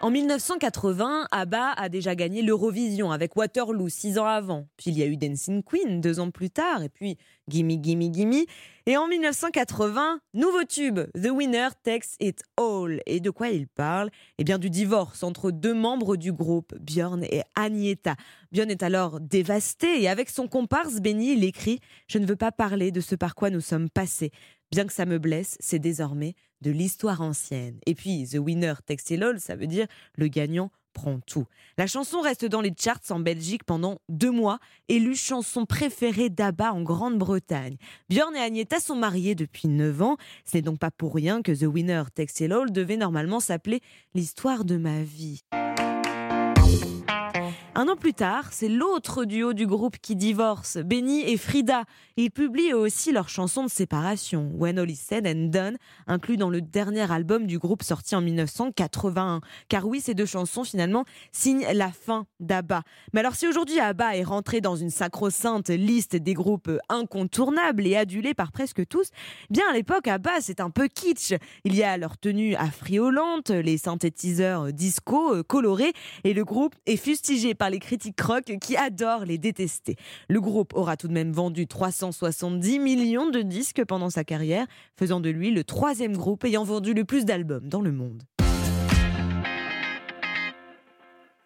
En 1980, ABBA a déjà gagné l'Eurovision avec Waterloo six ans avant. Puis il y a eu Dancing Queen deux ans plus tard, et puis Gimme Gimme Gimme. Et en 1980, nouveau tube, The Winner Takes It All. Et de quoi il parle? Eh bien du divorce entre deux membres du groupe, Björn et Agneta. Björn est alors dévasté et avec son comparse Benny, il écrit Je ne veux pas parler de ce par quoi nous sommes passés. Bien que ça me blesse, c'est désormais de l'histoire ancienne. Et puis, The Winner Takes It All, ça veut dire le gagnant prend tout. La chanson reste dans les charts en Belgique pendant deux mois, élue chanson préférée d'Abba en Grande-Bretagne. Björn et Agneta sont mariés depuis neuf ans. Ce n'est donc pas pour rien que The Winner Takes It All devait normalement s'appeler L'histoire de ma vie. Un an plus tard, c'est l'autre duo du groupe qui divorce, Benny et Frida. Ils publient aussi leur chanson de séparation, When All Is Said and Done, inclus dans le dernier album du groupe sorti en 1981. Car oui, ces deux chansons finalement signent la fin d'ABBA. Mais alors si aujourd'hui ABBA est rentré dans une sacro-sainte liste des groupes incontournables et adulés par presque tous, bien à l'époque ABBA c'est un peu kitsch. Il y a leur tenue affriolante, les synthétiseurs disco colorés et le groupe est fustigé les critiques rock qui adorent les détester. Le groupe aura tout de même vendu 370 millions de disques pendant sa carrière, faisant de lui le troisième groupe ayant vendu le plus d'albums dans le monde.